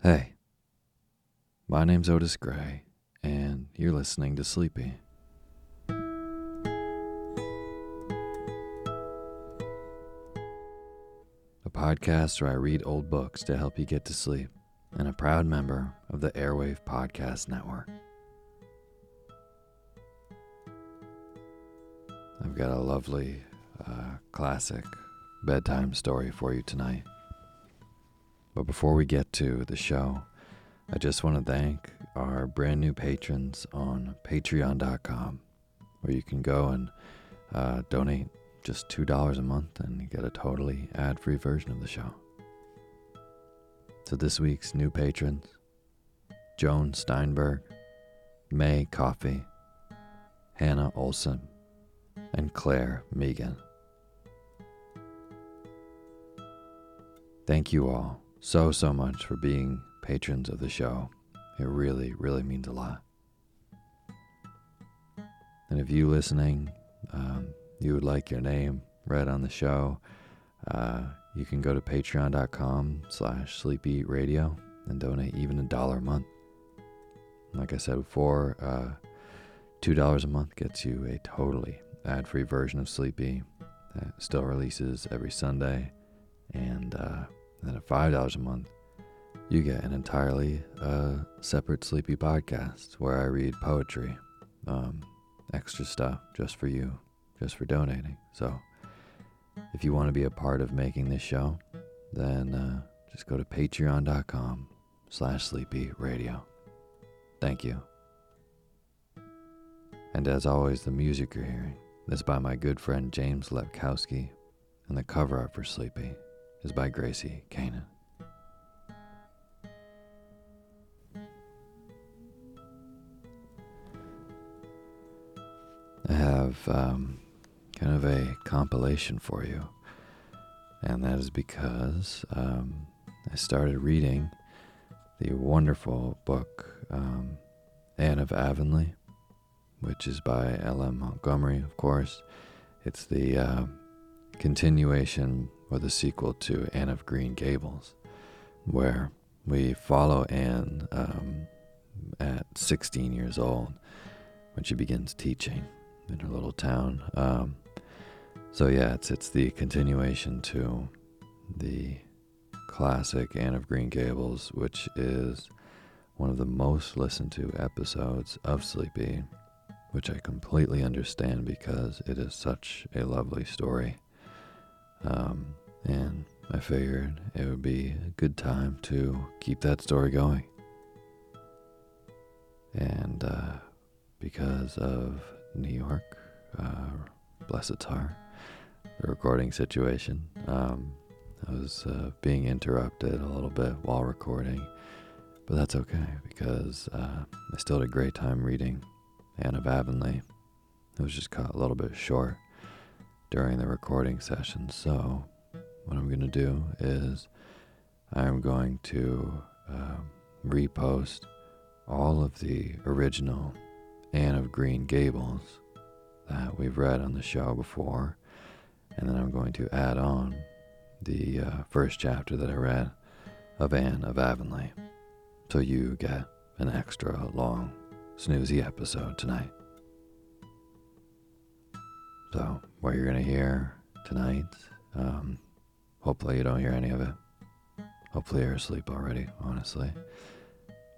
Hey, my name's Otis Gray, and you're listening to Sleepy. A podcast where I read old books to help you get to sleep, and a proud member of the Airwave Podcast Network. I've got a lovely, uh, classic bedtime story for you tonight. But before we get to the show, I just want to thank our brand new patrons on patreon.com, where you can go and uh, donate just $2 a month and get a totally ad free version of the show. So this week's new patrons Joan Steinberg, May Coffee, Hannah Olson, and Claire Megan. Thank you all so, so much for being patrons of the show. It really, really means a lot. And if you listening, um, you would like your name read on the show, uh, you can go to patreon.com slash sleepyradio and donate even a dollar a month. Like I said before, uh, $2 a month gets you a totally ad-free version of Sleepy that still releases every Sunday. And uh, then at $5 a month, you get an entirely uh, separate Sleepy podcast where I read poetry, um, extra stuff just for you, just for donating. So if you want to be a part of making this show, then uh, just go to patreon.com slash sleepy radio. Thank you. And as always, the music you're hearing is by my good friend James Lepkowski, and the cover art for Sleepy is by Gracie Kanan. I have um, kind of a compilation for you, and that is because um, I started reading the wonderful book um, Anne of Avonlea, which is by L.M. Montgomery, of course. It's the uh, continuation or the sequel to Anne of Green Gables, where we follow Anne um, at 16 years old when she begins teaching in her little town. Um, so yeah, it's it's the continuation to the classic Anne of Green Gables, which is one of the most listened to episodes of Sleepy, which I completely understand because it is such a lovely story. Um, and I figured it would be a good time to keep that story going. And uh, because of New York, uh, bless its heart, the recording situation, um, I was uh, being interrupted a little bit while recording, but that's okay because uh, I still had a great time reading Anne of Avonlea. It was just cut a little bit short during the recording session, so what I'm going to do is I'm going to um, repost all of the original Anne of Green Gables that we've read on the show before, and then I'm going to add on the uh, first chapter that I read of Anne of Avonlea. So you get an extra long, snoozy episode tonight. So, what you're going to hear tonight, um, hopefully you don't hear any of it. Hopefully you're asleep already, honestly.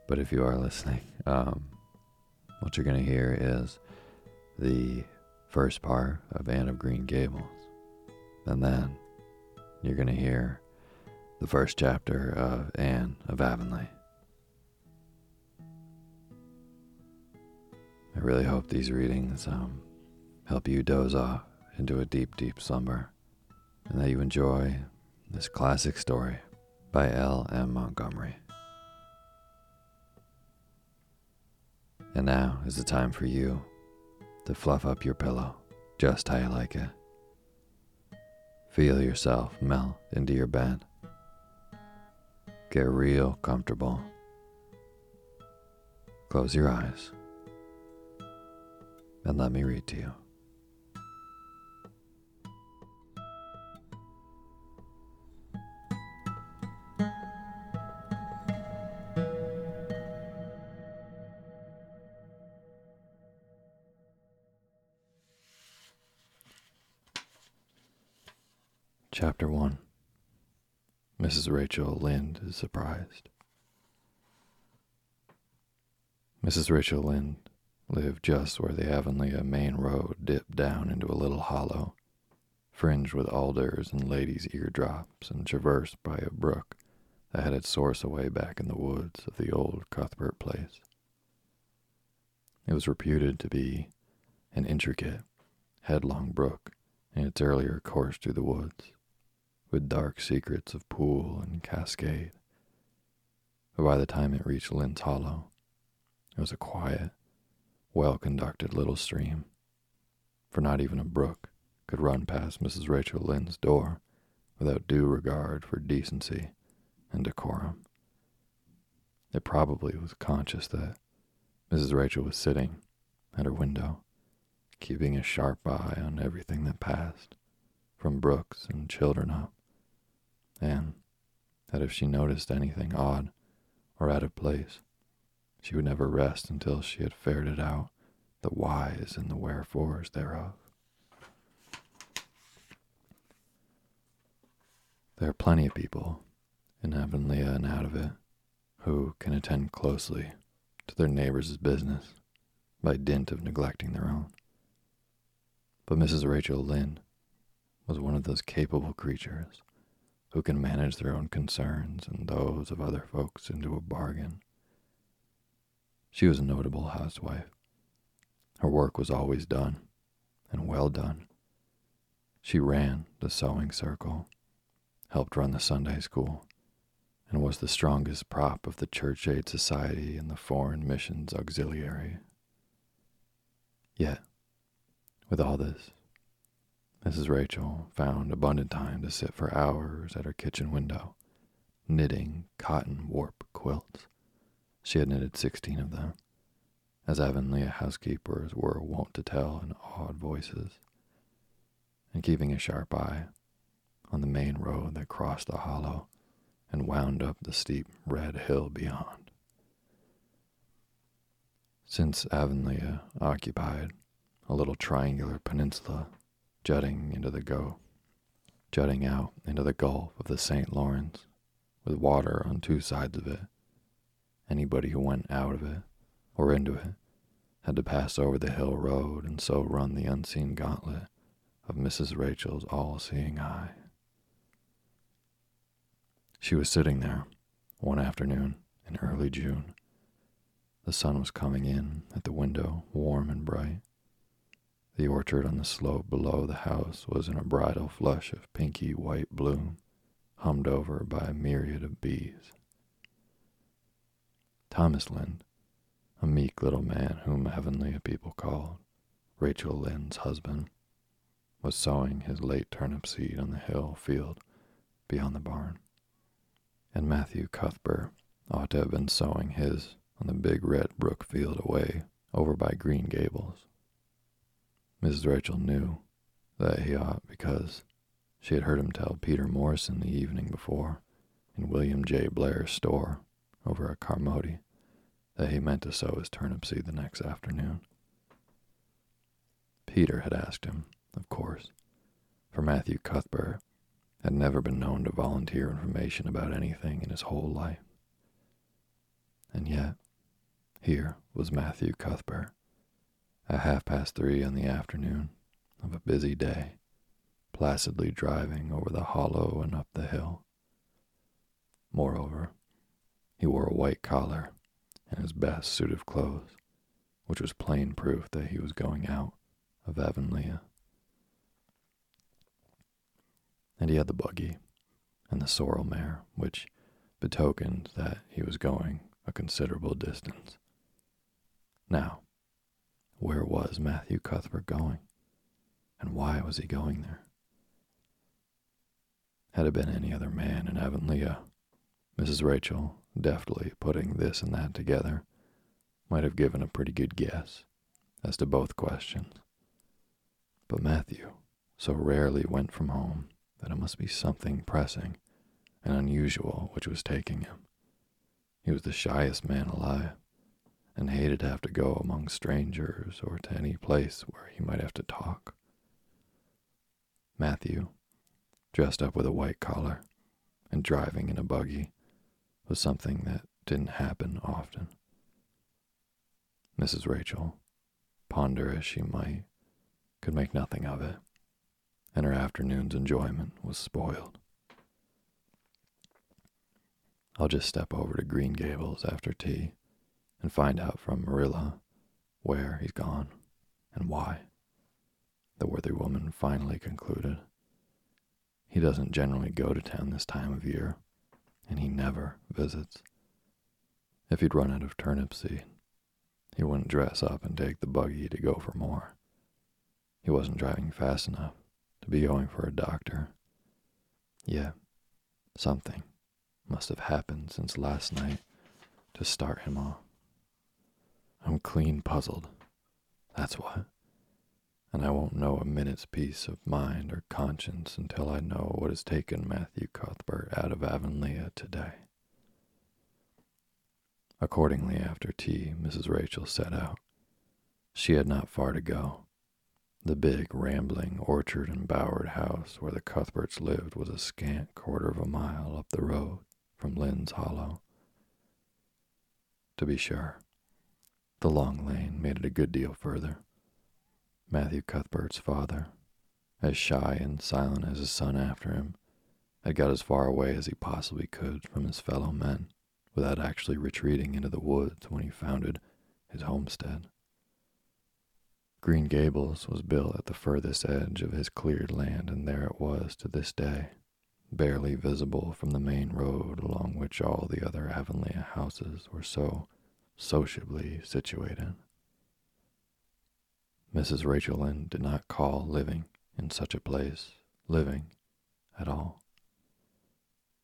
But if you are listening, um, what you're going to hear is the first part of Anne of Green Gables. And then you're going to hear the first chapter of Anne of Avonlea. I really hope these readings um, help you doze off into a deep, deep slumber, and that you enjoy this classic story by L. M. Montgomery. And now is the time for you to fluff up your pillow just how you like it. Feel yourself melt into your bed. Get real comfortable. Close your eyes and let me read to you. Chapter 1 Mrs. Rachel Lynde is surprised. Mrs. Rachel Lynde lived just where the Avonlea main road dipped down into a little hollow, fringed with alders and ladies' eardrops and traversed by a brook that had its source away back in the woods of the old Cuthbert place. It was reputed to be an intricate, headlong brook in its earlier course through the woods with dark secrets of pool and cascade. But by the time it reached Lynde's Hollow, it was a quiet, well conducted little stream, for not even a brook could run past Mrs. Rachel Lynde's door without due regard for decency and decorum. It probably was conscious that Mrs. Rachel was sitting at her window, keeping a sharp eye on everything that passed, from brooks and children up, and that if she noticed anything odd or out of place, she would never rest until she had ferreted out the whys and the wherefores thereof. There are plenty of people in Avonlea and out of it who can attend closely to their neighbors' business by dint of neglecting their own. But Mrs. Rachel Lynde was one of those capable creatures who can manage their own concerns and those of other folks into a bargain. She was a notable housewife. Her work was always done, and well done. She ran the sewing circle, helped run the Sunday school, and was the strongest prop of the Church Aid Society and the Foreign Missions Auxiliary. Yet, with all this, Mrs. Rachel found abundant time to sit for hours at her kitchen window, knitting cotton warp quilts. She had knitted sixteen of them, as Avonlea housekeepers were wont to tell in awed voices, and keeping a sharp eye on the main road that crossed the hollow and wound up the steep red hill beyond. Since Avonlea occupied a little triangular peninsula jutting into the go, jutting out into the Gulf of the St. Lawrence, with water on two sides of it. Anybody who went out of it or into it had to pass over the hill road and so run the unseen gauntlet of Mrs. Rachel's all seeing eye. She was sitting there one afternoon in early June. The sun was coming in at the window, warm and bright. The orchard on the slope below the house was in a bridal flush of pinky white bloom, hummed over by a myriad of bees. Thomas Lynde, a meek little man whom Avonlea people called Rachel Lynde's husband, was sowing his late turnip seed on the hill field beyond the barn. And Matthew Cuthbert ought to have been sowing his on the big red brook field away over by Green Gables. Mrs. Rachel knew that he ought because she had heard him tell Peter Morrison the evening before in William J. Blair's store over at Carmody that he meant to sow his turnip seed the next afternoon. Peter had asked him, of course, for Matthew Cuthbert had never been known to volunteer information about anything in his whole life. And yet, here was Matthew Cuthbert at half past three in the afternoon of a busy day, placidly driving over the hollow and up the hill. Moreover, he wore a white collar and his best suit of clothes, which was plain proof that he was going out of Avonlea. And he had the buggy and the sorrel mare, which betokened that he was going a considerable distance. Now, where was Matthew Cuthbert going? And why was he going there? Had it been any other man in Avonlea, Mrs. Rachel, deftly putting this and that together, might have given a pretty good guess as to both questions. But Matthew so rarely went from home that it must be something pressing and unusual which was taking him. He was the shyest man alive, and hated to have to go among strangers or to any place where he might have to talk. Matthew, dressed up with a white collar and driving in a buggy, was something that didn't happen often. Mrs. Rachel, ponder as she might, could make nothing of it, and her afternoon's enjoyment was spoiled. I'll just step over to Green Gables after tea and find out from Marilla where he's gone and why, the worthy woman finally concluded. He doesn't generally go to town this time of year, and he never visits. If he'd run out of turnip seed, he wouldn't dress up and take the buggy to go for more. He wasn't driving fast enough to be going for a doctor. Yet, something must have happened since last night to start him off. I'm clean puzzled. That's what and I won't know a minute's peace of mind or conscience until I know what has taken Matthew Cuthbert out of Avonlea today. Accordingly, after tea, Mrs. Rachel set out. She had not far to go. The big, rambling, orchard embowered house where the Cuthberts lived was a scant quarter of a mile up the road from Lynde's Hollow. To be sure, the long lane made it a good deal further Matthew Cuthbert's father, as shy and silent as his son after him, had got as far away as he possibly could from his fellow men without actually retreating into the woods when he founded his homestead. Green Gables was built at the furthest edge of his cleared land, and there it was to this day, barely visible from the main road along which all the other Avonlea houses were so sociably situated. Mrs. Rachel Lynde did not call living in such a place living at all.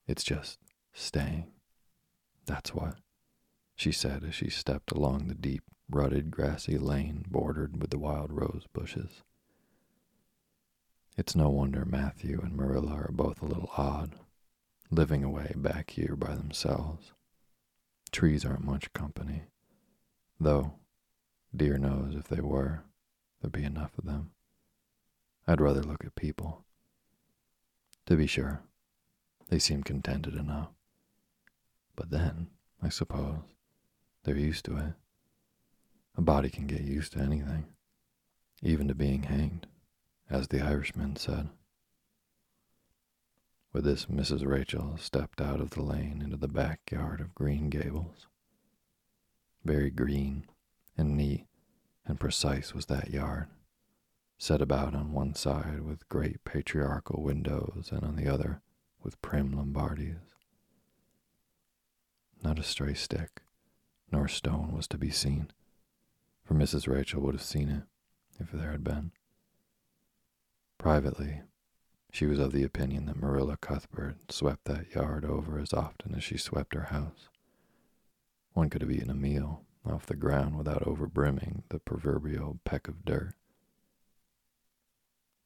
It's just staying. That's what, she said as she stepped along the deep, rutted, grassy lane bordered with the wild rose bushes. It's no wonder Matthew and Marilla are both a little odd, living away back here by themselves. Trees aren't much company, though, dear knows if they were, there'd be enough of them. I'd rather look at people. To be sure, they seem contented enough. But then, I suppose, they're used to it. A body can get used to anything, even to being hanged, as the Irishman said. With this, Mrs. Rachel stepped out of the lane into the backyard of Green Gables. Very green and neat and precise was that yard, set about on one side with great patriarchal windows and on the other with prim Lombardies. Not a stray stick nor stone was to be seen, for Mrs. Rachel would have seen it if there had been. Privately, she was of the opinion that Marilla Cuthbert swept that yard over as often as she swept her house. One could have eaten a meal off the ground without overbrimming the proverbial peck of dirt.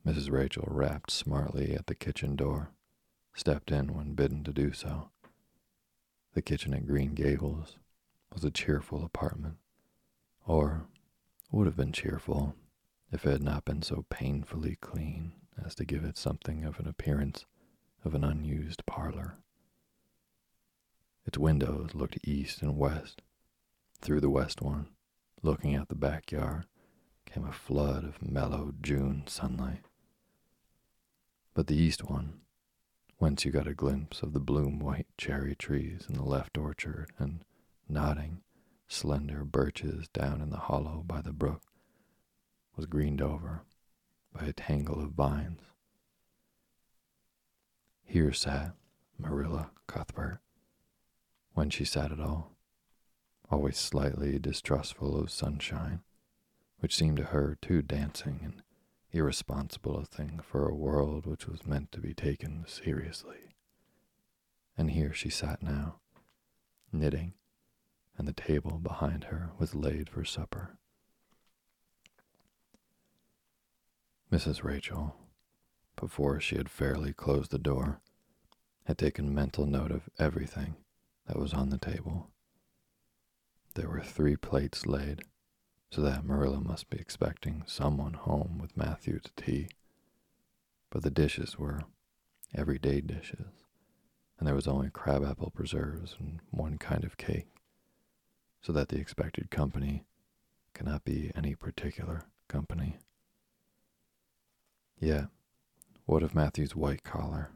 Mrs. Rachel rapped smartly at the kitchen door, stepped in when bidden to do so. The kitchen at Green Gables was a cheerful apartment, or would have been cheerful if it had not been so painfully clean as to give it something of an appearance of an unused parlor. Its windows looked east and west, through the west one, looking out the backyard, came a flood of mellow June sunlight. But the east one, whence you got a glimpse of the bloom white cherry trees in the left orchard and nodding, slender birches down in the hollow by the brook, was greened over by a tangle of vines. Here sat Marilla Cuthbert, when she sat at all always slightly distrustful of sunshine, which seemed to her too dancing and irresponsible a thing for a world which was meant to be taken seriously. And here she sat now, knitting, and the table behind her was laid for supper. Mrs. Rachel, before she had fairly closed the door, had taken mental note of everything that was on the table. There were three plates laid, so that Marilla must be expecting someone home with Matthew to tea. But the dishes were everyday dishes, and there was only crabapple preserves and one kind of cake, so that the expected company cannot be any particular company. Yet, what of Matthew's white collar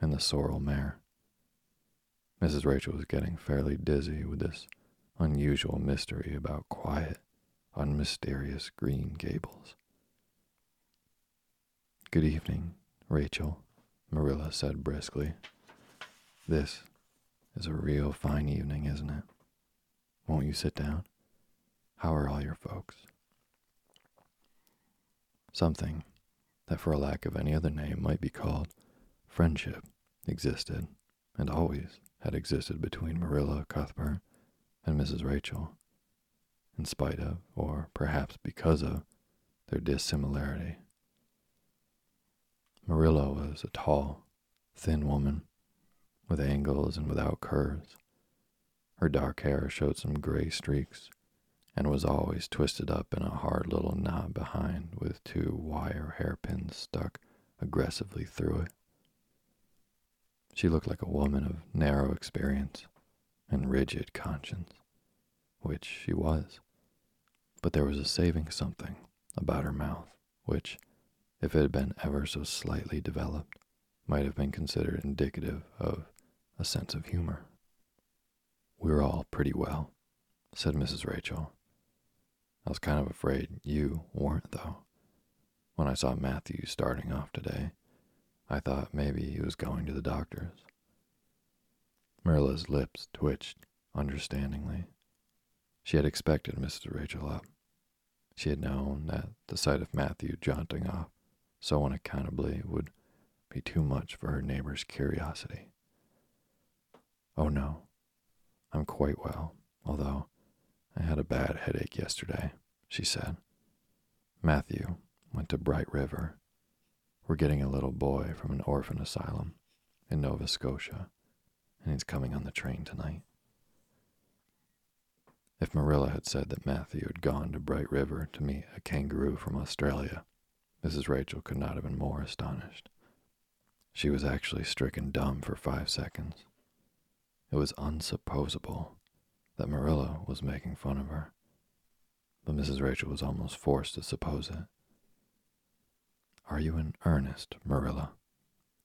and the sorrel mare? Mrs. Rachel was getting fairly dizzy with this unusual mystery about quiet, unmysterious Green Gables. Good evening, Rachel, Marilla said briskly. This is a real fine evening, isn't it? Won't you sit down? How are all your folks? Something that, for a lack of any other name, might be called friendship existed, and always had existed between Marilla Cuthbert and Mrs. Rachel, in spite of, or perhaps because of, their dissimilarity. Marilla was a tall, thin woman, with angles and without curves. Her dark hair showed some gray streaks and was always twisted up in a hard little knot behind with two wire hairpins stuck aggressively through it. She looked like a woman of narrow experience and rigid conscience, which she was. But there was a saving something about her mouth, which, if it had been ever so slightly developed, might have been considered indicative of a sense of humor. We're all pretty well, said Mrs. Rachel. I was kind of afraid you weren't, though. When I saw Matthew starting off today, I thought maybe he was going to the doctor's. Marilla's lips twitched understandingly. She had expected Mrs. Rachel up. She had known that the sight of Matthew jaunting off so unaccountably would be too much for her neighbor's curiosity. Oh no, I'm quite well, although I had a bad headache yesterday, she said. Matthew went to Bright River we're getting a little boy from an orphan asylum in Nova Scotia, and he's coming on the train tonight. If Marilla had said that Matthew had gone to Bright River to meet a kangaroo from Australia, Mrs. Rachel could not have been more astonished. She was actually stricken dumb for five seconds. It was unsupposable that Marilla was making fun of her, but Mrs. Rachel was almost forced to suppose it. Are you in earnest, Marilla?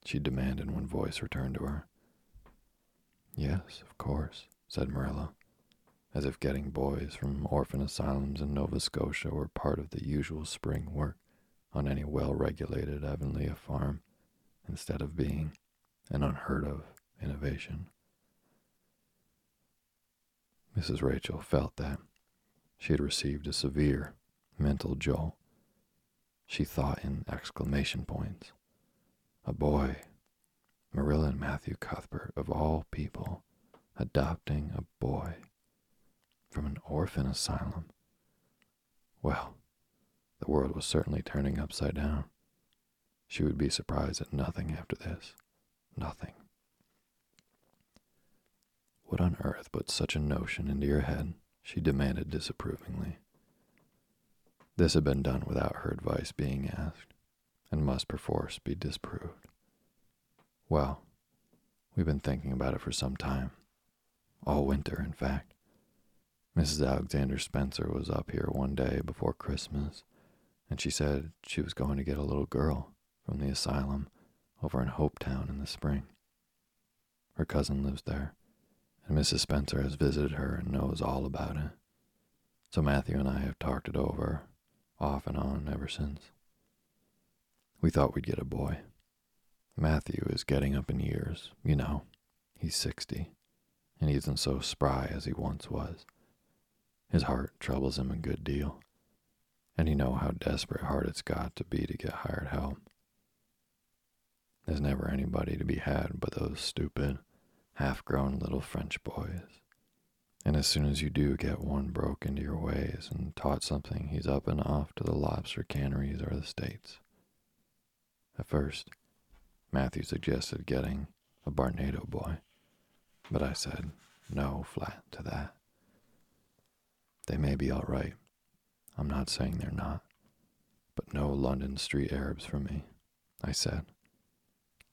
she demanded when voice returned to her. Yes, of course, said Marilla, as if getting boys from orphan asylums in Nova Scotia were part of the usual spring work on any well regulated Avonlea farm instead of being an unheard of innovation. Mrs. Rachel felt that she had received a severe mental jolt she thought in exclamation points. A boy, Marilla and Matthew Cuthbert, of all people, adopting a boy from an orphan asylum. Well, the world was certainly turning upside down. She would be surprised at nothing after this. Nothing. What on earth put such a notion into your head? she demanded disapprovingly. This had been done without her advice being asked, and must perforce be disproved. Well, we've been thinking about it for some time. All winter, in fact. Mrs. Alexander Spencer was up here one day before Christmas, and she said she was going to get a little girl from the asylum over in Hopeton in the spring. Her cousin lives there, and Mrs. Spencer has visited her and knows all about it. So Matthew and I have talked it over off and on ever since. We thought we'd get a boy. Matthew is getting up in years, you know. He's 60, and he isn't so spry as he once was. His heart troubles him a good deal, and you know how desperate hard it's got to be to get hired help. There's never anybody to be had but those stupid, half grown little French boys. And as soon as you do get one broke into your ways and taught something, he's up and off to the lobster canneries or the States. At first, Matthew suggested getting a Barnardo boy, but I said no flat to that. They may be all right. I'm not saying they're not. But no London street Arabs for me, I said.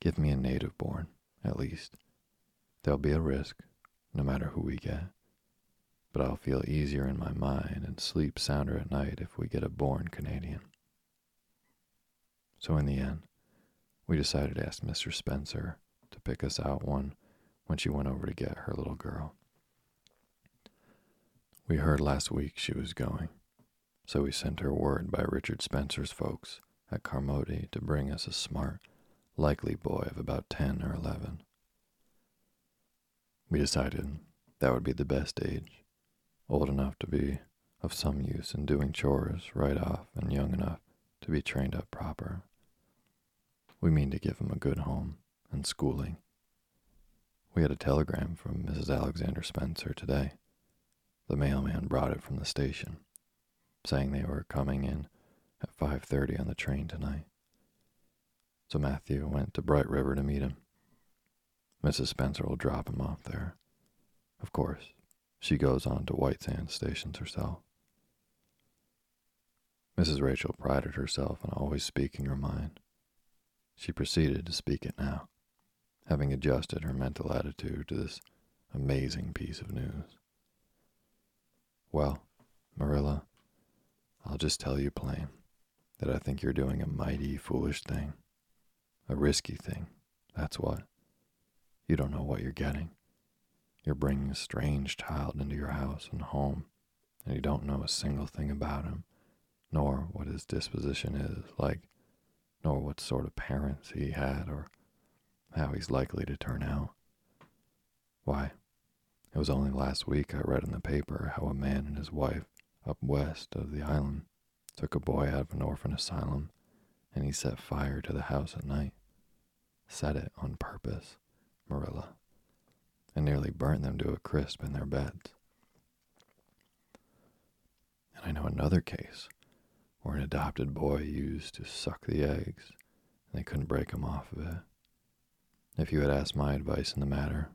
Give me a native born, at least. There'll be a risk, no matter who we get. But I'll feel easier in my mind and sleep sounder at night if we get a born Canadian. So in the end, we decided to ask Mr. Spencer to pick us out one when she went over to get her little girl. We heard last week she was going, so we sent her word by Richard Spencer's folks at Carmody to bring us a smart, likely boy of about 10 or 11. We decided that would be the best age, old enough to be of some use in doing chores right off and young enough to be trained up proper. We mean to give him a good home and schooling. We had a telegram from Mrs. Alexander Spencer today. The mailman brought it from the station, saying they were coming in at 5:30 on the train tonight so Matthew went to Bright River to meet him. Mrs. Spencer will drop him off there. Of course, she goes on to White Sands stations herself. Mrs. Rachel prided herself on always speaking her mind. She proceeded to speak it now, having adjusted her mental attitude to this amazing piece of news. Well, Marilla, I'll just tell you plain that I think you're doing a mighty foolish thing. A risky thing, that's what. You don't know what you're getting. You're bringing a strange child into your house and home, and you don't know a single thing about him, nor what his disposition is like, nor what sort of parents he had, or how he's likely to turn out. Why, it was only last week I read in the paper how a man and his wife up west of the island took a boy out of an orphan asylum and he set fire to the house at night. Set it on purpose, Marilla, and nearly burnt them to a crisp in their beds. And I know another case where an adopted boy used to suck the eggs and they couldn't break him off of it. If you had asked my advice in the matter,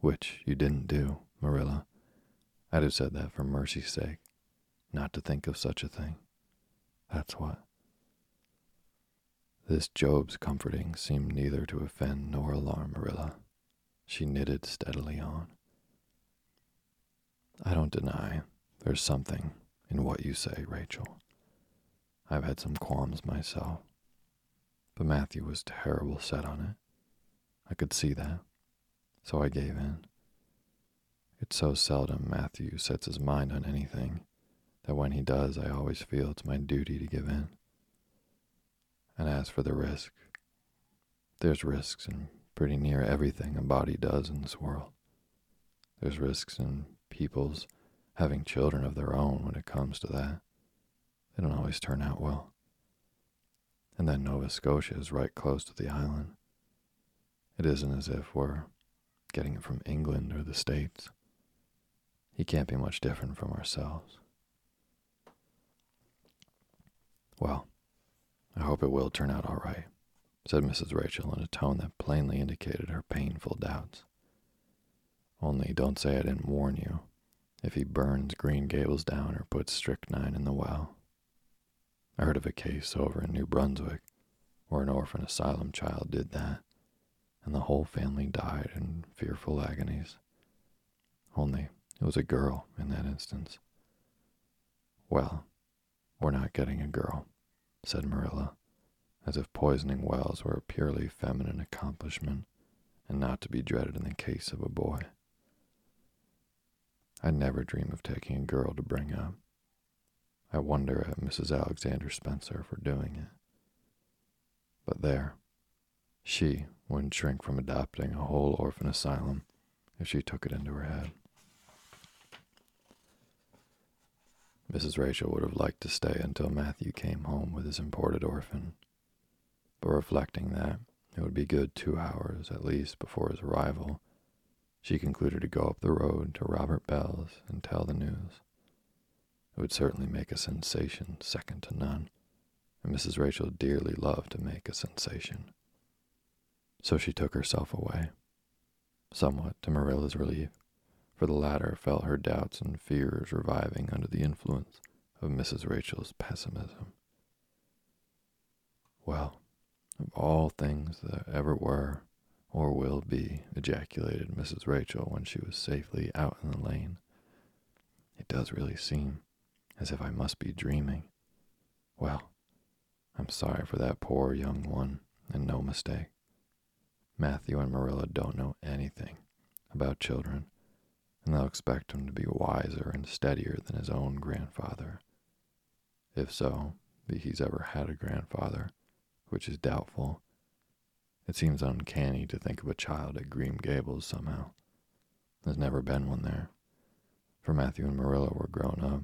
which you didn't do, Marilla, I'd have said that for mercy's sake, not to think of such a thing. That's what. This Job's comforting seemed neither to offend nor alarm Marilla. She knitted steadily on. I don't deny there's something in what you say, Rachel. I've had some qualms myself, but Matthew was terrible set on it. I could see that, so I gave in. It's so seldom Matthew sets his mind on anything that when he does, I always feel it's my duty to give in. And as for the risk, there's risks in pretty near everything a body does in this world. There's risks in people's having children of their own when it comes to that. They don't always turn out well. And then Nova Scotia is right close to the island. It isn't as if we're getting it from England or the States. He can't be much different from ourselves. Well, I hope it will turn out all right, said Mrs. Rachel in a tone that plainly indicated her painful doubts. Only don't say I didn't warn you if he burns Green Gables down or puts strychnine in the well. I heard of a case over in New Brunswick where an orphan asylum child did that, and the whole family died in fearful agonies. Only it was a girl in that instance. Well, we're not getting a girl said Marilla, as if poisoning wells were a purely feminine accomplishment and not to be dreaded in the case of a boy. I'd never dream of taking a girl to bring up. I wonder at Mrs. Alexander Spencer for doing it. But there, she wouldn't shrink from adopting a whole orphan asylum if she took it into her head. Mrs. Rachel would have liked to stay until Matthew came home with his imported orphan, but reflecting that it would be good two hours at least before his arrival, she concluded to go up the road to Robert Bell's and tell the news. It would certainly make a sensation second to none, and Mrs. Rachel dearly loved to make a sensation. So she took herself away, somewhat to Marilla's relief, for the latter felt her doubts and fears reviving under the influence of Mrs. Rachel's pessimism. Well, of all things that ever were or will be, ejaculated Mrs. Rachel when she was safely out in the lane. It does really seem as if I must be dreaming. Well, I'm sorry for that poor young one, and no mistake. Matthew and Marilla don't know anything about children, and they'll expect him to be wiser and steadier than his own grandfather. If so, he's ever had a grandfather, which is doubtful. It seems uncanny to think of a child at Green Gables somehow. There's never been one there, for Matthew and Marilla were grown up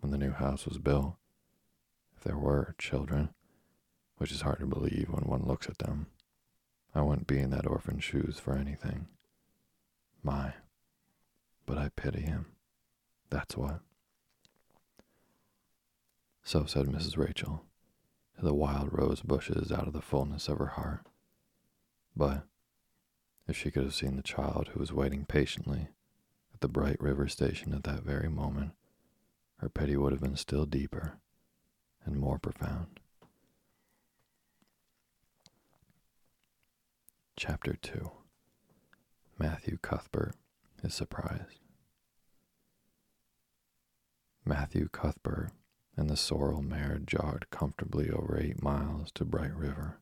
when the new house was built. If there were children, which is hard to believe when one looks at them, I wouldn't be in that orphan's shoes for anything. My, but I pity him. That's what. So said Mrs. Rachel, to the wild rose bushes out of the fullness of her heart. But if she could have seen the child who was waiting patiently at the bright river station at that very moment, her pity would have been still deeper and more profound. Chapter 2 Matthew Cuthbert is surprised. Matthew Cuthbert and the sorrel mare jogged comfortably over eight miles to Bright River.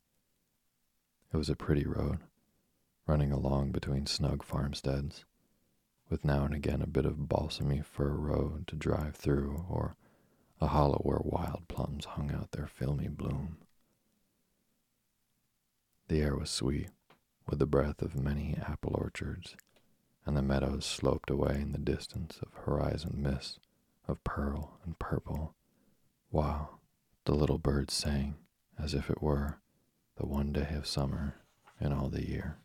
It was a pretty road, running along between snug farmsteads with now and again a bit of balsamy fir road to drive through, or a hollow where wild plums hung out their filmy bloom. The air was sweet, with the breath of many apple orchards, and the meadows sloped away in the distance of horizon mists of pearl and purple, while the little birds sang as if it were the one day of summer in all the year.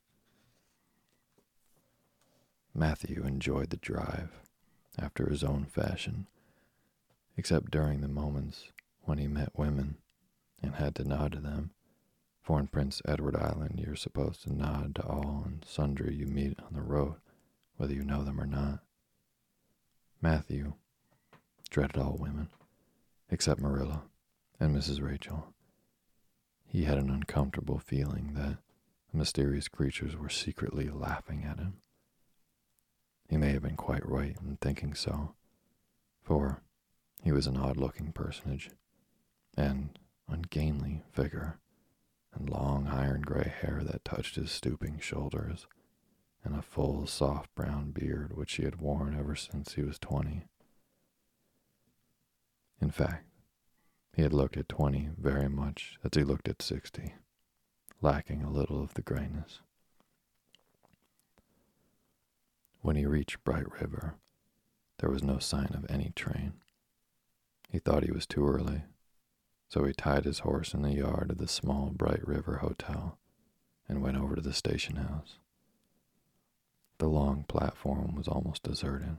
Matthew enjoyed the drive after his own fashion, except during the moments when he met women and had to nod to them. For in Prince Edward Island, you're supposed to nod to all and sundry you meet on the road, whether you know them or not. Matthew dreaded all women, except Marilla and Mrs. Rachel. He had an uncomfortable feeling that the mysterious creatures were secretly laughing at him. He may have been quite right in thinking so, for he was an odd looking personage, and ungainly figure, and long iron gray hair that touched his stooping shoulders, and a full, soft brown beard which he had worn ever since he was twenty. In fact, he had looked at twenty very much as he looked at sixty, lacking a little of the grayness. When he reached Bright River, there was no sign of any train. He thought he was too early, so he tied his horse in the yard of the small Bright River Hotel and went over to the station house. The long platform was almost deserted,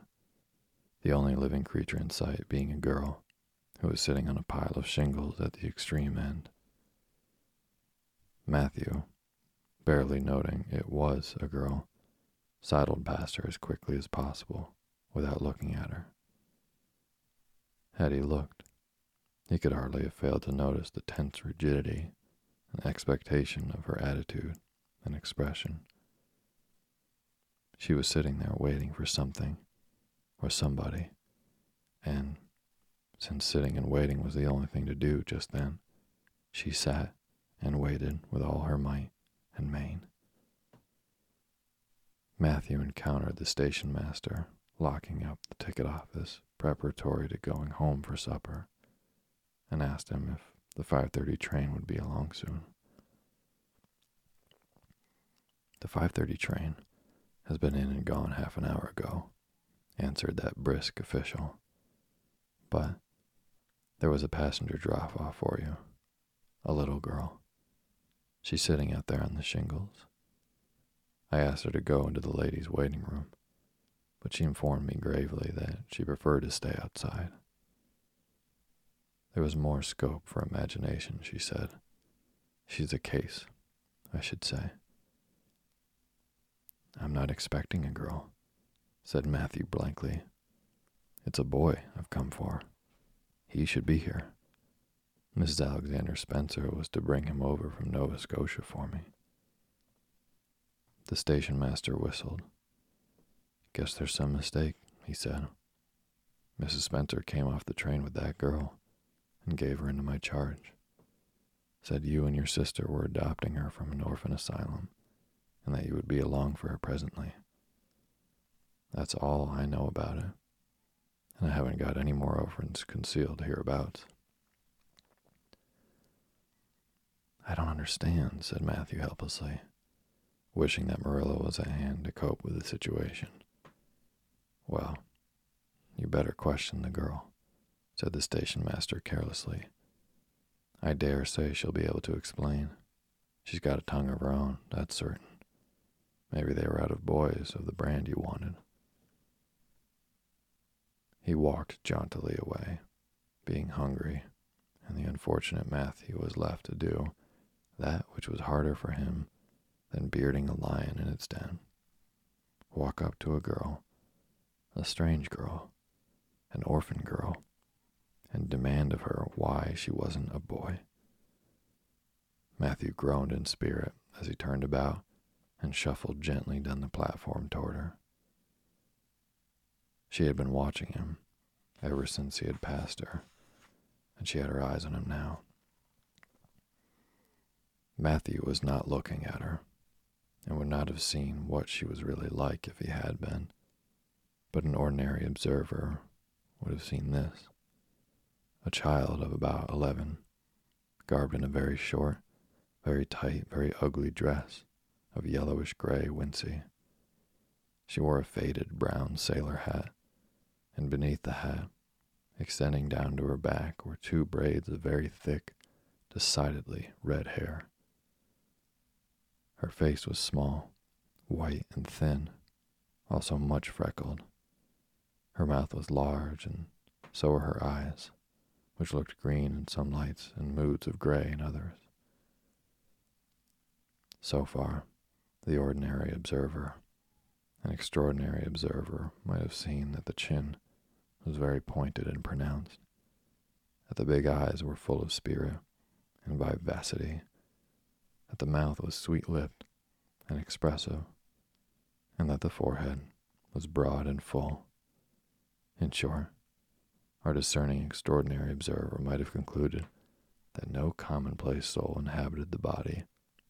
the only living creature in sight being a girl who was sitting on a pile of shingles at the extreme end. Matthew, barely noting it was a girl, sidled past her as quickly as possible without looking at her. Had he looked, he could hardly have failed to notice the tense rigidity and expectation of her attitude and expression. She was sitting there waiting for something or somebody, and since sitting and waiting was the only thing to do just then, she sat and waited with all her might and main. Matthew encountered the station master locking up the ticket office preparatory to going home for supper and asked him if the 5:30 train would be along soon. The 5:30 train has been in and gone half an hour ago, answered that brisk official. But There was a passenger drop off for you. A little girl. She's sitting out there on the shingles. I asked her to go into the ladies' waiting room, but she informed me gravely that she preferred to stay outside. There was more scope for imagination, she said. She's a case, I should say. I'm not expecting a girl, said Matthew blankly. It's a boy I've come for. He should be here. Mrs. Alexander Spencer was to bring him over from Nova Scotia for me. The station master whistled. Guess there's some mistake, he said. Mrs. Spencer came off the train with that girl and gave her into my charge. Said you and your sister were adopting her from an orphan asylum and that you would be along for her presently. That's all I know about it, and I haven't got any more orphans concealed hereabouts. I don't understand, said Matthew helplessly, wishing that Marilla was at hand to cope with the situation. Well, you better question the girl, said the station master carelessly. I dare say she'll be able to explain. She's got a tongue of her own, that's certain. Maybe they were out of boys of the brand you wanted. He walked jauntily away, being hungry, and the unfortunate Matthew was left to do that which was harder for him than bearding a lion in its den. Walk up to a girl, a strange girl, an orphan girl, and demand of her why she wasn't a boy. Matthew groaned in spirit as he turned about and shuffled gently down the platform toward her. She had been watching him ever since he had passed her, and she had her eyes on him now. Matthew was not looking at her, and would not have seen what she was really like if he had been, but an ordinary observer would have seen this. A child of about eleven, garbed in a very short, very tight, very ugly dress of yellowish gray wincey. She wore a faded brown sailor hat, and beneath the hat, extending down to her back, were two braids of very thick, decidedly red hair. Her face was small, white and thin, also much freckled. Her mouth was large, and so were her eyes, which looked green in some lights and moods of gray in others. So far, the ordinary observer, an extraordinary observer, might have seen that the chin was very pointed and pronounced, that the big eyes were full of spirit and vivacity that the mouth was sweet lipped and expressive, and that the forehead was broad and full. In short, our discerning extraordinary observer might have concluded that no commonplace soul inhabited the body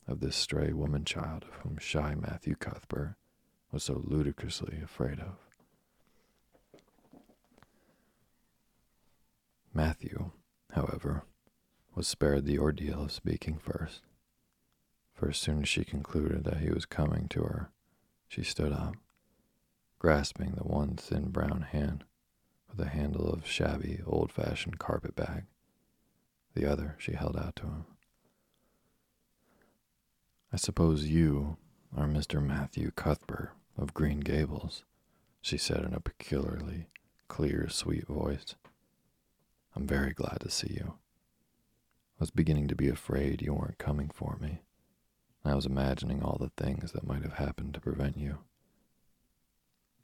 of this stray woman child of whom shy Matthew Cuthbert was so ludicrously afraid of. Matthew, however, was spared the ordeal of speaking first for as soon as she concluded that he was coming to her, she stood up, grasping the one thin brown hand with a handle of shabby, old fashioned carpet bag. The other she held out to him. I suppose you are Mr. Matthew Cuthbert of Green Gables, she said in a peculiarly clear, sweet voice. I'm very glad to see you. I was beginning to be afraid you weren't coming for me. I was imagining all the things that might have happened to prevent you.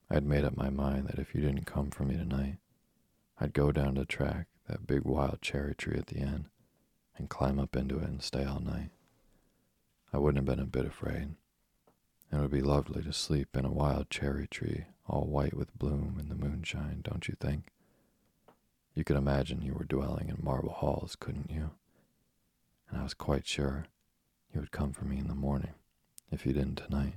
I had made up my mind that if you didn't come for me tonight, I'd go down to the track, that big wild cherry tree at the end, and climb up into it and stay all night. I wouldn't have been a bit afraid. It would be lovely to sleep in a wild cherry tree, all white with bloom in the moonshine, don't you think? You could imagine you were dwelling in marble halls, couldn't you? And I was quite sure you would come for me in the morning, if you didn't tonight.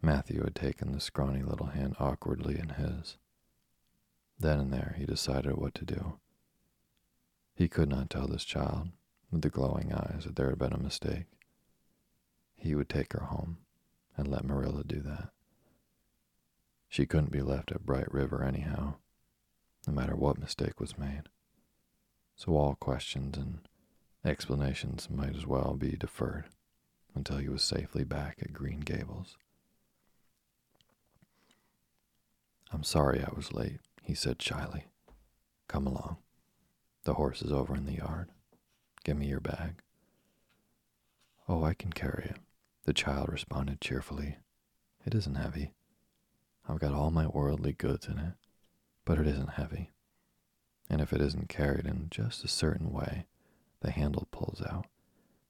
Matthew had taken the scrawny little hand awkwardly in his. Then and there he decided what to do. He could not tell this child, with the glowing eyes, that there had been a mistake. He would take her home and let Marilla do that. She couldn't be left at Bright River anyhow. no matter what mistake was made. So all questions and explanations might as well be deferred until he was safely back at Green Gables. I'm sorry I was late, he said shyly. Come along. The horse is over in the yard. Give me your bag. Oh, I can carry it, the child responded cheerfully. It isn't heavy. I've got all my worldly goods in it, but it isn't heavy. And if it isn't carried in just a certain way, the handle pulls out,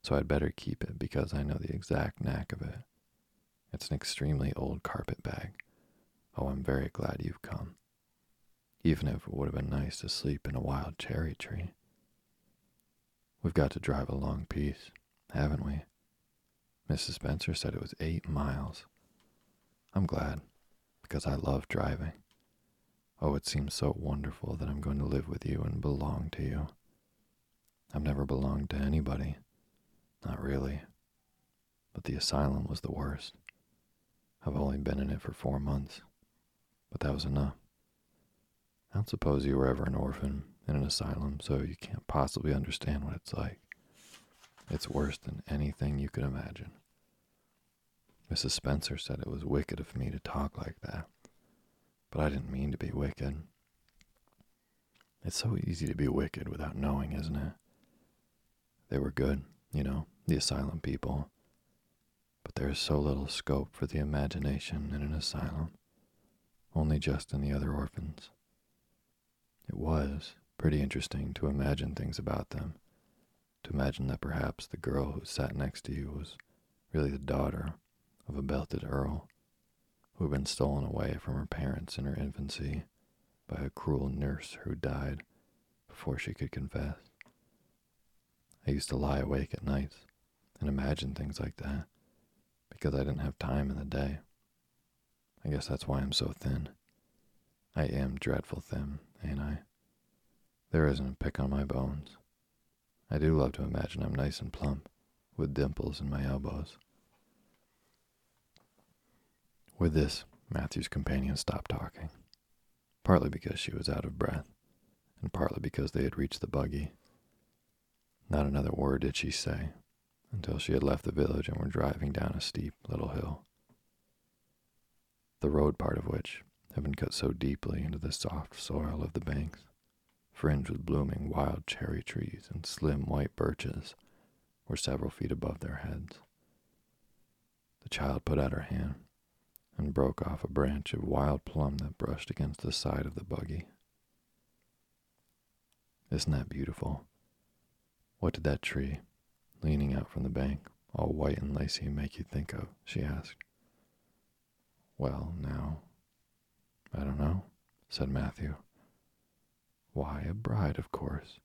so I'd better keep it because I know the exact knack of it. It's an extremely old carpet bag. Oh, I'm very glad you've come. Even if it would have been nice to sleep in a wild cherry tree. We've got to drive a long piece, haven't we? Mrs. Spencer said it was eight miles. I'm glad, because I love driving. Oh, it seems so wonderful that I'm going to live with you and belong to you. I've never belonged to anybody. Not really. But the asylum was the worst. I've only been in it for four months, but that was enough. I don't suppose you were ever an orphan in an asylum, so you can't possibly understand what it's like. It's worse than anything you could imagine. Mrs. Spencer said it was wicked of me to talk like that, but I didn't mean to be wicked. It's so easy to be wicked without knowing, isn't it? They were good, you know, the asylum people. But there is so little scope for the imagination in an asylum, only just in the other orphans. It was pretty interesting to imagine things about them, to imagine that perhaps the girl who sat next to you was really the daughter of a belted earl who had been stolen away from her parents in her infancy by a cruel nurse who died before she could confess. I used to lie awake at nights and imagine things like that because I didn't have time in the day. I guess that's why I'm so thin. I am dreadful thin, ain't I? There isn't a pick on my bones. I do love to imagine I'm nice and plump, with dimples in my elbows. With this, Matthew's companion stopped talking, partly because she was out of breath, and partly because they had reached the buggy. Not another word did she say until she had left the village and were driving down a steep little hill, the road part of which had been cut so deeply into the soft soil of the banks, fringed with blooming wild cherry trees and slim white birches, were several feet above their heads. The child put out her hand and broke off a branch of wild plum that brushed against the side of the buggy. Isn't that beautiful? What did that tree, leaning out from the bank, all white and lacy, make you think of? she asked. Well, now, I don't know, said Matthew. Why, a bride, of course.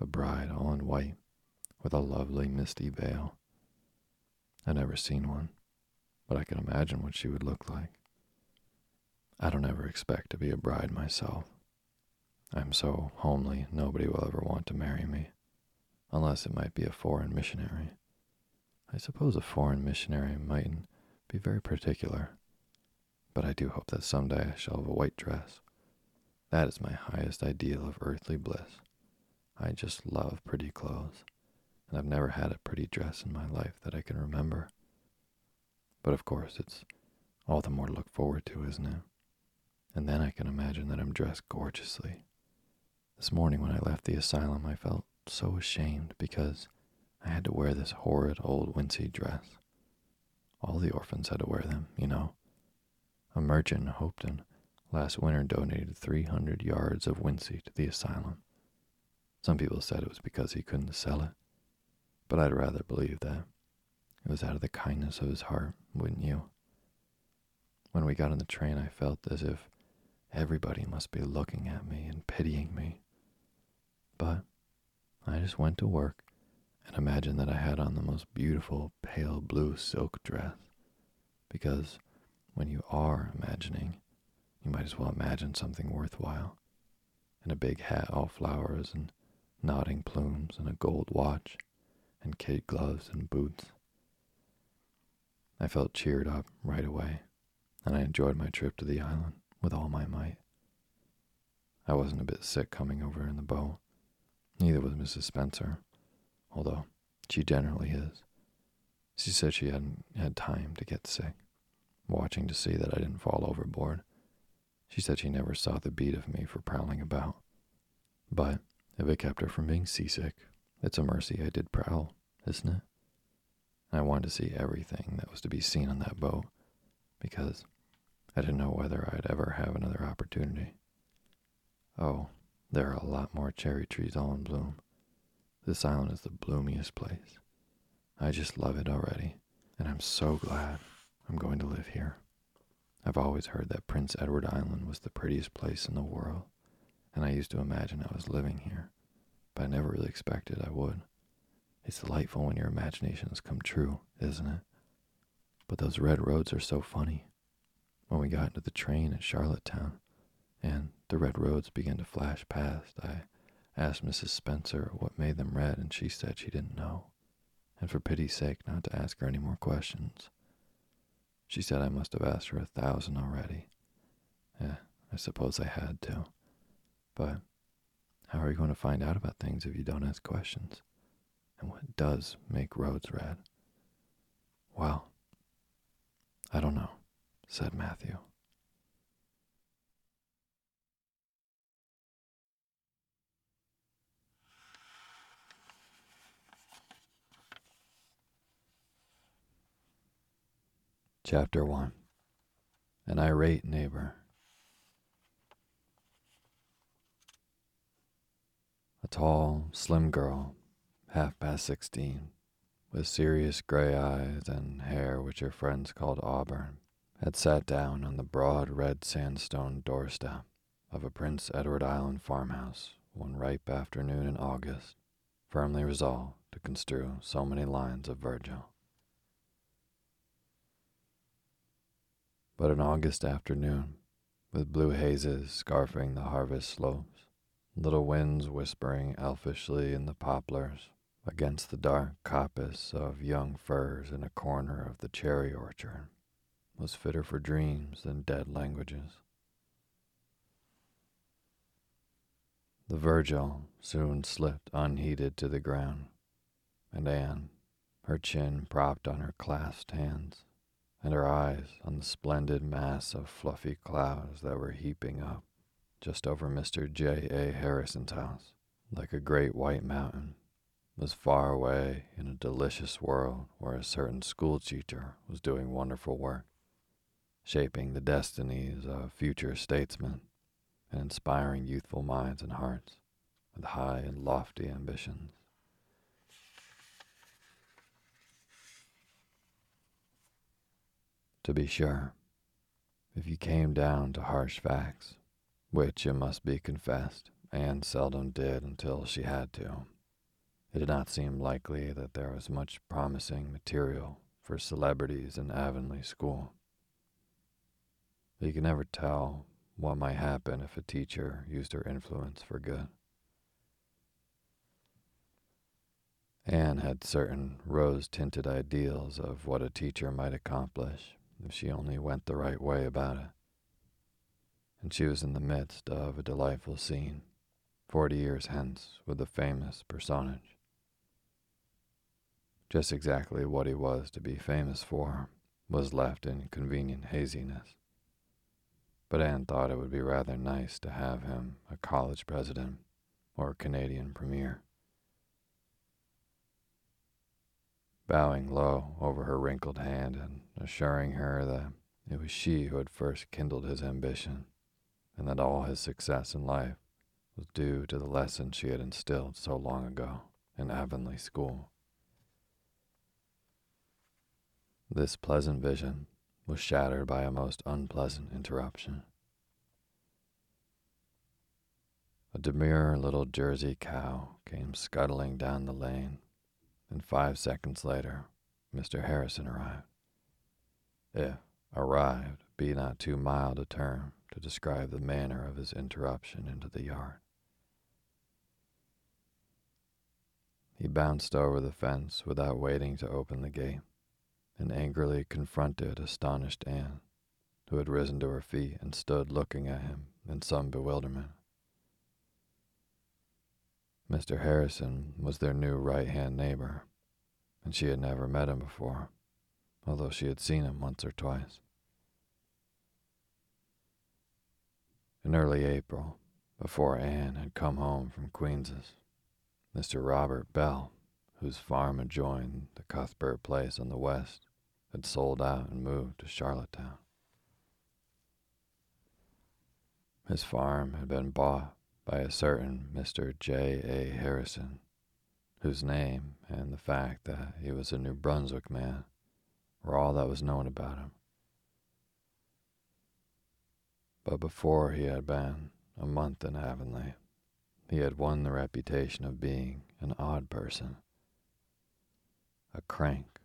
A bride all in white, with a lovely misty veil. I've never seen one but I can imagine what she would look like. I don't ever expect to be a bride myself. I'm so homely, nobody will ever want to marry me, unless it might be a foreign missionary. I suppose a foreign missionary mightn't be very particular, but I do hope that someday I shall have a white dress. That is my highest ideal of earthly bliss. I just love pretty clothes, and I've never had a pretty dress in my life that I can remember. But of course, it's all the more to look forward to, isn't it? And then I can imagine that I'm dressed gorgeously. This morning when I left the asylum, I felt so ashamed because I had to wear this horrid old wincey dress. All the orphans had to wear them, you know. A merchant in Hopeton last winter donated 300 yards of wincey to the asylum. Some people said it was because he couldn't sell it, but I'd rather believe that. It was out of the kindness of his heart, wouldn't you? When we got on the train, I felt as if everybody must be looking at me and pitying me. But I just went to work and imagined that I had on the most beautiful pale blue silk dress. Because when you are imagining, you might as well imagine something worthwhile. And a big hat all flowers and nodding plumes and a gold watch and kid gloves and boots. I felt cheered up right away, and I enjoyed my trip to the island with all my might. I wasn't a bit sick coming over in the boat. Neither was Mrs. Spencer, although she generally is. She said she hadn't had time to get sick, watching to see that I didn't fall overboard. She said she never saw the beat of me for prowling about. But if it kept her from being seasick, it's a mercy I did prowl, isn't it? I wanted to see everything that was to be seen on that boat because I didn't know whether I'd ever have another opportunity. Oh, there are a lot more cherry trees all in bloom. This island is the bloomiest place. I just love it already, and I'm so glad I'm going to live here. I've always heard that Prince Edward Island was the prettiest place in the world, and I used to imagine I was living here, but I never really expected I would. It's delightful when your imaginations come true, isn't it? But those red roads are so funny. When we got into the train at Charlottetown, and the red roads began to flash past, I asked Mrs. Spencer what made them red, and she said she didn't know, and for pity's sake not to ask her any more questions. She said I must have asked her a thousand already. Yeah, I suppose I had to. But how are you going to find out about things if you don't ask questions? And what does make roads red? Well, I don't know, said Matthew. Chapter 1 An Irate Neighbor. A tall, slim girl, half past sixteen, with serious gray eyes and hair which her friends called auburn, had sat down on the broad red sandstone doorstep of a Prince Edward Island farmhouse one ripe afternoon in August, firmly resolved to construe so many lines of Virgil. But an August afternoon, with blue hazes scarfing the harvest slopes, little winds whispering elfishly in the poplars, against the dark coppice of young firs in a corner of the cherry orchard, was fitter for dreams than dead languages. The Virgil soon slipped unheeded to the ground, and Anne, her chin propped on her clasped hands, and her eyes on the splendid mass of fluffy clouds that were heaping up just over Mr. J. A. Harrison's house, like a great white mountain, was far away in a delicious world where a certain schoolteacher was doing wonderful work, shaping the destinies of future statesmen and inspiring youthful minds and hearts with high and lofty ambitions. To be sure, if you came down to harsh facts, which it must be confessed, Anne seldom did until she had to, it did not seem likely that there was much promising material for celebrities in Avonlea School. But you can never tell what might happen if a teacher used her influence for good. Anne had certain rose tinted ideals of what a teacher might accomplish if she only went the right way about it. And she was in the midst of a delightful scene, forty years hence, with the famous personage. Just exactly what he was to be famous for was left in convenient haziness. But Anne thought it would be rather nice to have him a college president or a Canadian premier. bowing low over her wrinkled hand and assuring her that it was she who had first kindled his ambition, and that all his success in life was due to the lesson she had instilled so long ago in Avonlea School. This pleasant vision was shattered by a most unpleasant interruption. A demure little Jersey cow came scuttling down the lane and five seconds later, Mr. Harrison arrived. If arrived be not too mild a term to describe the manner of his interruption into the yard. He bounced over the fence without waiting to open the gate, and angrily confronted astonished Anne, who had risen to her feet and stood looking at him in some bewilderment. Mr. Harrison was their new right hand neighbor, and she had never met him before, although she had seen him once or twice. In early April, before Anne had come home from Queen's, Mr. Robert Bell, whose farm adjoined the Cuthbert place on the west, had sold out and moved to Charlottetown. His farm had been bought by a certain Mr. J. A. Harrison, whose name and the fact that he was a New Brunswick man were all that was known about him. But before he had been a month in Avonlea, he had won the reputation of being an odd person. A crank,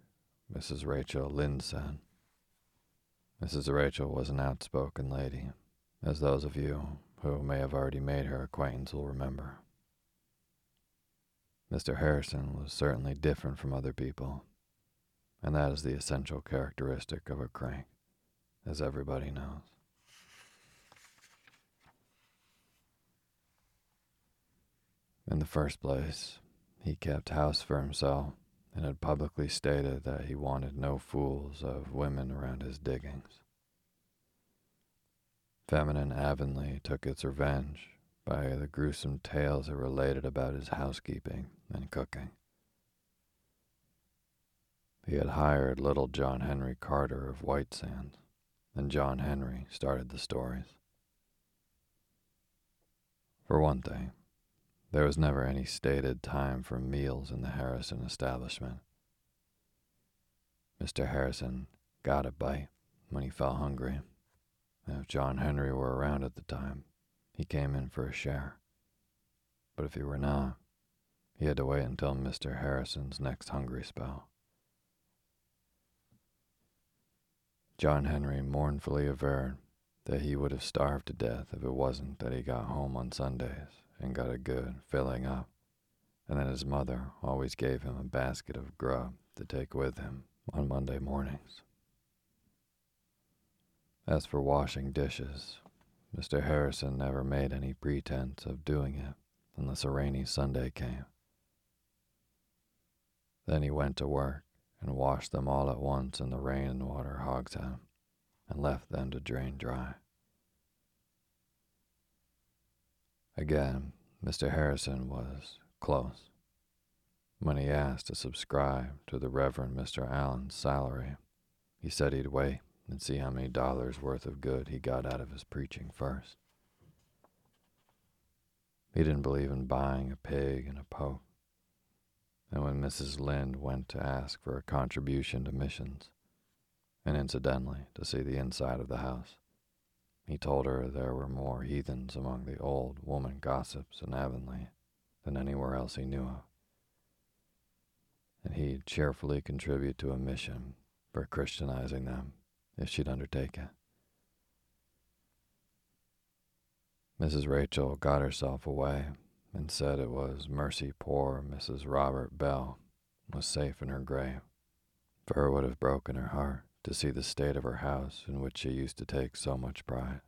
Mrs. Rachel Lynde said. Mrs. Rachel was an outspoken lady, as those of you who may have already made her acquaintance will remember. Mr. Harrison was certainly different from other people, and that is the essential characteristic of a crank, as everybody knows. In the first place, he kept house for himself and had publicly stated that he wanted no fools of women around his diggings. Feminine Avonlea took its revenge by the gruesome tales it related about his housekeeping and cooking. He had hired little John Henry Carter of White Sands, and John Henry started the stories. For one thing, there was never any stated time for meals in the Harrison establishment. Mr. Harrison got a bite when he felt hungry, and if John Henry were around at the time, he came in for a share. But if he were not, he had to wait until Mr. Harrison's next hungry spell. John Henry mournfully averred that he would have starved to death if it wasn't that he got home on Sundays and got a good filling up, and then his mother always gave him a basket of grub to take with him on Monday mornings. As for washing dishes, Mr. Harrison never made any pretense of doing it unless a rainy Sunday came. Then he went to work and washed them all at once in the rain and water hogshead and left them to drain dry. Again, Mr. Harrison was close. When he asked to subscribe to the Reverend Mr. Allan's salary, he said he'd wait and see how many dollars worth of good he got out of his preaching first. He didn't believe in buying a pig and a poke. And when Mrs. Lynde went to ask for a contribution to missions, and incidentally to see the inside of the house, he told her there were more heathens among the old woman gossips in Avonlea than anywhere else he knew of. And he'd cheerfully contribute to a mission for Christianizing them if she'd undertake it. Mrs. Rachel got herself away and said it was mercy poor Mrs. Robert Bell was safe in her grave, for it would have broken her heart to see the state of her house in which she used to take so much pride.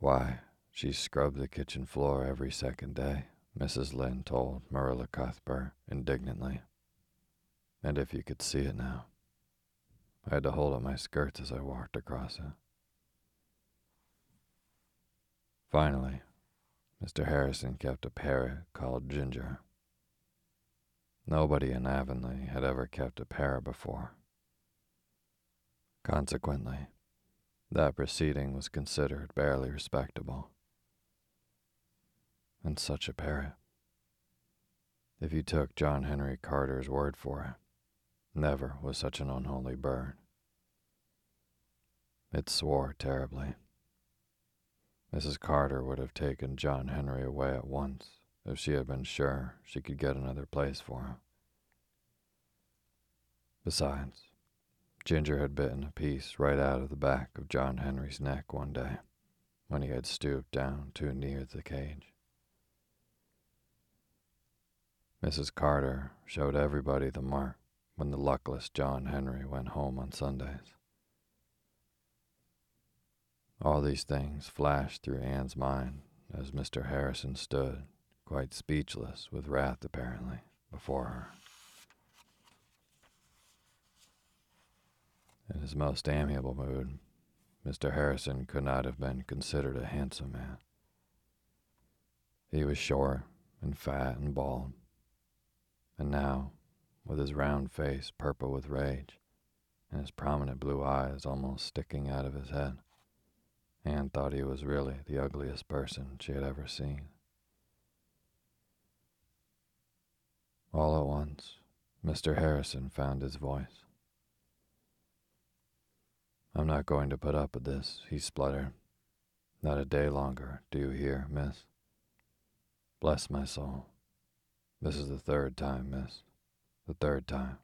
Why, she scrubbed the kitchen floor every second day, Mrs. Lynde told Marilla Cuthbert indignantly. And if you could see it now, I had to hold up my skirts as I walked across it. Finally, Mr. Harrison kept a parrot called Ginger. Nobody in Avonlea had ever kept a parrot before. Consequently, that proceeding was considered barely respectable. And such a parrot. If you took John Henry Carter's word for it, never was such an unholy bird. It swore terribly. Mrs. Carter would have taken John Henry away at once if she had been sure she could get another place for him. Besides, Ginger had bitten a piece right out of the back of John Henry's neck one day when he had stooped down too near the cage. Mrs. Carter showed everybody the mark when the luckless John Henry went home on Sundays. All these things flashed through Anne's mind as Mr. Harrison stood, quite speechless with wrath apparently, before her. In his most amiable mood, Mr. Harrison could not have been considered a handsome man. He was short and fat and bald, and now, with his round face purple with rage, and his prominent blue eyes almost sticking out of his head, Anne thought he was really the ugliest person she had ever seen. All at once, Mr. Harrison found his voice. I'm not going to put up with this, he spluttered. Not a day longer, do you hear, miss? Bless my soul. This is the third time, miss. The third time.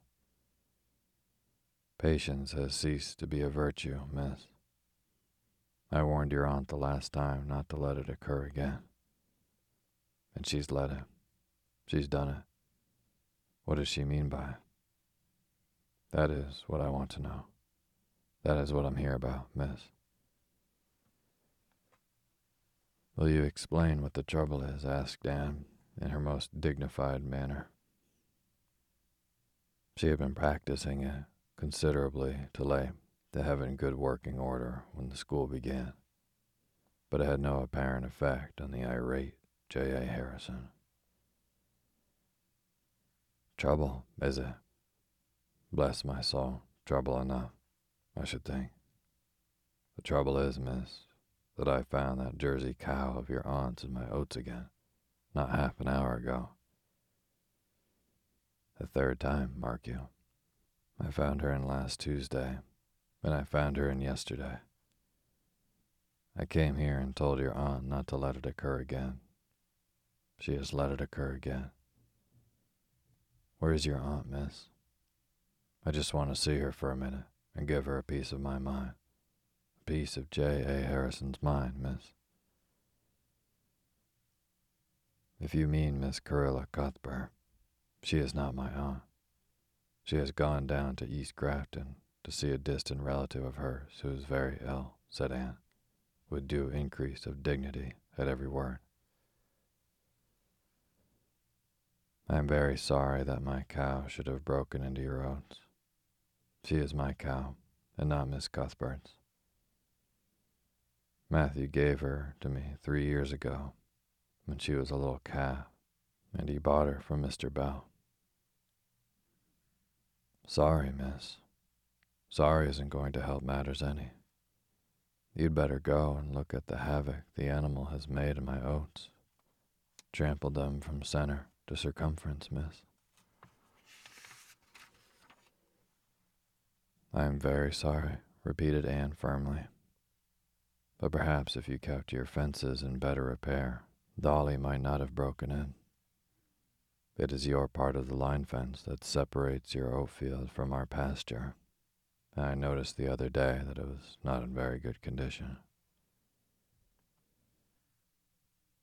Patience has ceased to be a virtue, miss. I warned your aunt the last time not to let it occur again. And she's let it. She's done it. What does she mean by it? That is what I want to know. That is what I'm here about, miss. Will you explain what the trouble is? asked Anne in her most dignified manner. She had been practicing it considerably to lay the have in good working order when the school began, but it had no apparent effect on the irate J. A. Harrison. Trouble, is it? Bless my soul, trouble enough, I should think. The trouble is, miss, that I found that Jersey cow of your aunt's in my oats again, not half an hour ago. The third time, mark you. I found her in last Tuesday, and I found her in yesterday. I came here and told your aunt not to let it occur again. She has let it occur again. Where is your aunt, miss? I just want to see her for a minute and give her a piece of my mind. A piece of J. A. Harrison's mind, miss. If you mean Miss Marilla Cuthbert, she is not my aunt. She has gone down to East Grafton to see a distant relative of hers who is very ill, said Anne, with due increase of dignity at every word. I am very sorry that my cow should have broken into your oats. She is my cow, and not Miss Cuthbert's. Matthew gave her to me three years ago, when she was a little calf, and he bought her from Mr. Bell. Sorry, miss. Sorry isn't going to help matters any. You'd better go and look at the havoc the animal has made in my oats. Trampled them from center to circumference, miss. I am very sorry, repeated Anne firmly. But perhaps if you kept your fences in better repair, Dolly might not have broken in. It is your part of the line fence that separates your oat field from our pasture. I noticed the other day that it was not in very good condition.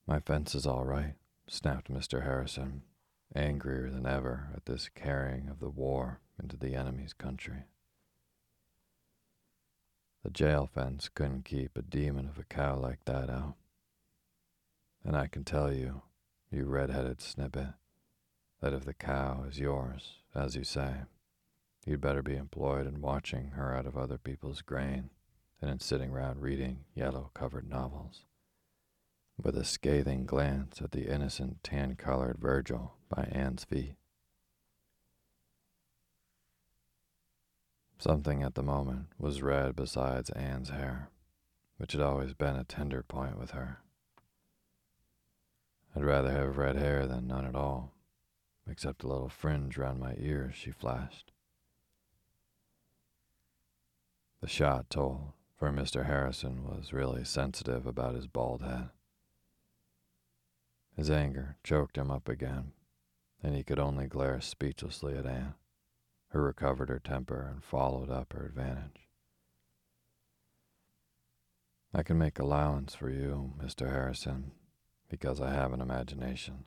My fence is all right, snapped Mr. Harrison, angrier than ever at this carrying of the war into the enemy's country. The jail fence couldn't keep a demon of a cow like that out. And I can tell you, you red-headed snippet, that if the cow is yours, as you say, you'd better be employed in watching her out of other people's grain than in sitting round reading yellow-covered novels with a scathing glance at the innocent tan colored Virgil by Anne's feet. Something at the moment was red besides Anne's hair, which had always been a tender point with her. I'd rather have red hair than none at all, except a little fringe round my ears, she flashed. The shot told, for Mr. Harrison was really sensitive about his bald head. His anger choked him up again, and he could only glare speechlessly at Anne, who recovered her temper and followed up her advantage. I can make allowance for you, Mr. Harrison, because I have an imagination.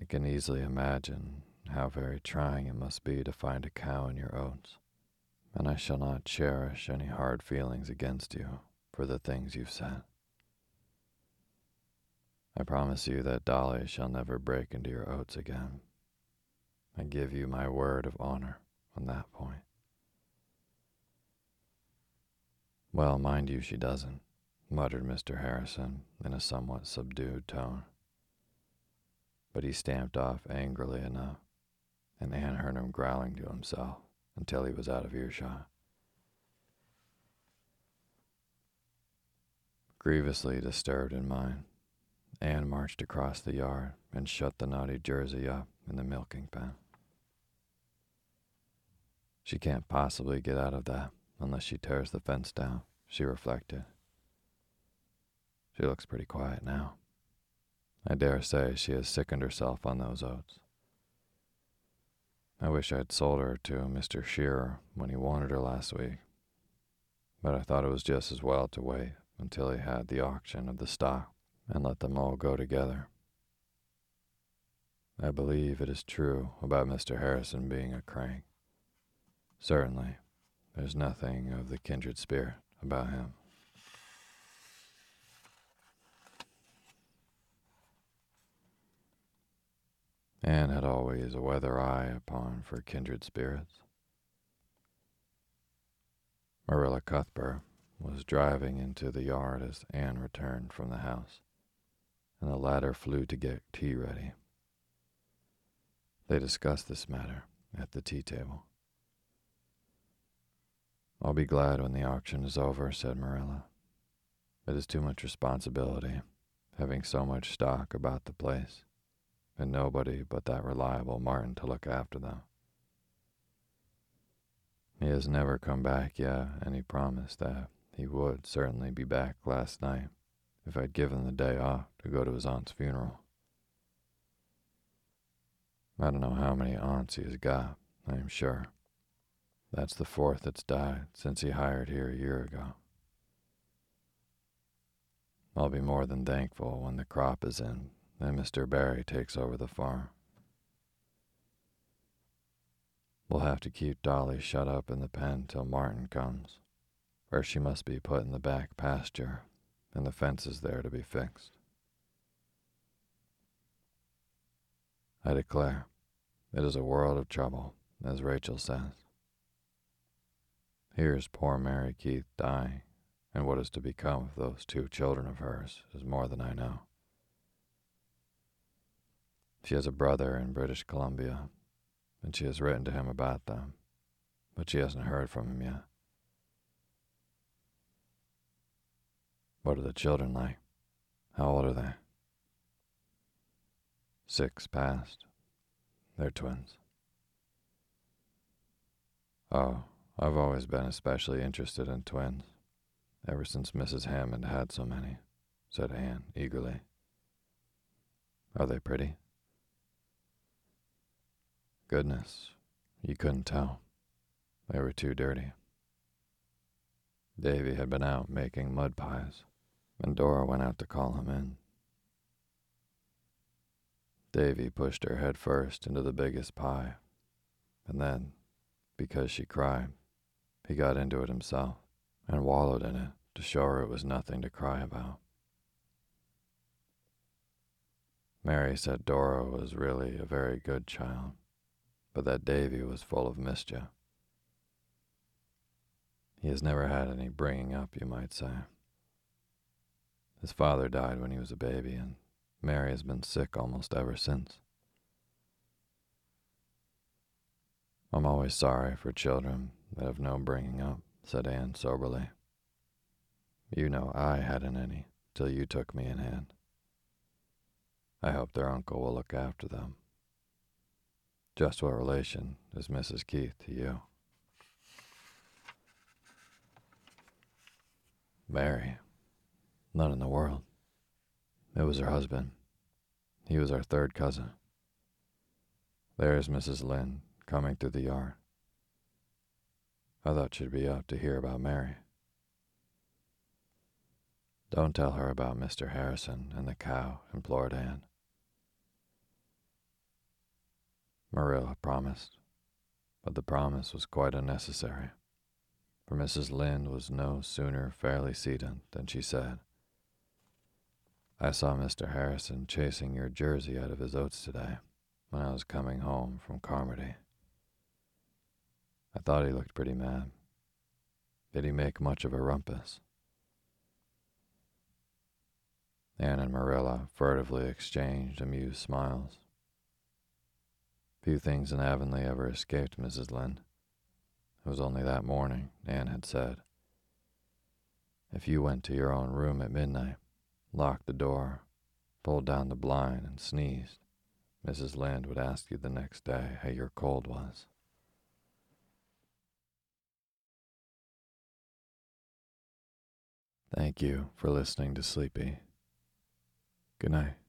I can easily imagine how very trying it must be to find a cow in your oats, and I shall not cherish any hard feelings against you for the things you've said. I promise you that Dolly shall never break into your oats again. I give you my word of honor on that point. Well, mind you, she doesn't, muttered Mr. Harrison in a somewhat subdued tone. But he stamped off angrily enough, and Anne heard him growling to himself until he was out of earshot. Grievously disturbed in mind, Anne marched across the yard and shut the naughty Jersey up in the milking pen. She can't possibly get out of that unless she tears the fence down, she reflected. She looks pretty quiet now. I dare say she has sickened herself on those oats. I wish I'd sold her to Mr. Shearer when he wanted her last week, but I thought it was just as well to wait until he had the auction of the stock and let them all go together. I believe it is true about Mr. Harrison being a crank. Certainly, there's nothing of the kindred spirit about him. Anne had always a weather eye upon for kindred spirits. Marilla Cuthbert was driving into the yard as Anne returned from the house, and the latter flew to get tea ready. They discussed this matter at the tea table. I'll be glad when the auction is over, said Marilla. It is too much responsibility, having so much stock about the place, and nobody but that reliable Martin to look after them. He has never come back yet, and he promised that he would certainly be back last night if I'd given the day off to go to his aunt's funeral. I don't know how many aunts he has got, I am sure. That's the fourth that's died since he hired here a year ago. I'll be more than thankful when the crop is in and Mr. Barry takes over the farm. We'll have to keep Dolly shut up in the pen till Martin comes, or she must be put in the back pasture and the fences there to be fixed. I declare, it is a world of trouble, as Rachel says. Here's poor Mary Keith dying, and what is to become of those two children of hers is more than I know. She has a brother in British Columbia, and she has written to him about them, but she hasn't heard from him yet. What are the children like? How old are they? Six past. They're twins. Oh, I've always been especially interested in twins, ever since Mrs. Hammond had so many, said Anne eagerly. Are they pretty? Goodness, you couldn't tell. They were too dirty. Davy had been out making mud pies, and Dora went out to call him in. Davy pushed her head first into the biggest pie, and then, because she cried, he got into it himself and wallowed in it to show her it was nothing to cry about. Mary said Dora was really a very good child, but that Davy was full of mischief. He has never had any bringing up, you might say. His father died when he was a baby, and Mary has been sick almost ever since. I'm always sorry for children that have no bringing up, said Anne soberly. You know I hadn't any till you took me in hand. I hope their uncle will look after them. Just what relation is Mrs. Keith to you? Mary. None in the world. It was her husband. He was our third cousin. There's Mrs. Lynde coming through the yard. I thought she'd be up to hear about Mary. Don't tell her about Mr. Harrison and the cow, implored Anne. Marilla promised, but the promise was quite unnecessary, for Mrs. Lynde was no sooner fairly seated than she said, I saw Mr. Harrison chasing your jersey out of his oats today when I was coming home from Carmody. I thought he looked pretty mad. Did he make much of a rumpus? Anne and Marilla furtively exchanged amused smiles. Few things in Avonlea ever escaped Mrs. Lynde. It was only that morning, Anne had said. If you went to your own room at midnight, locked the door, pulled down the blind, and sneezed, Mrs. Lynde would ask you the next day how your cold was. Thank you for listening to Sleepy. Good night.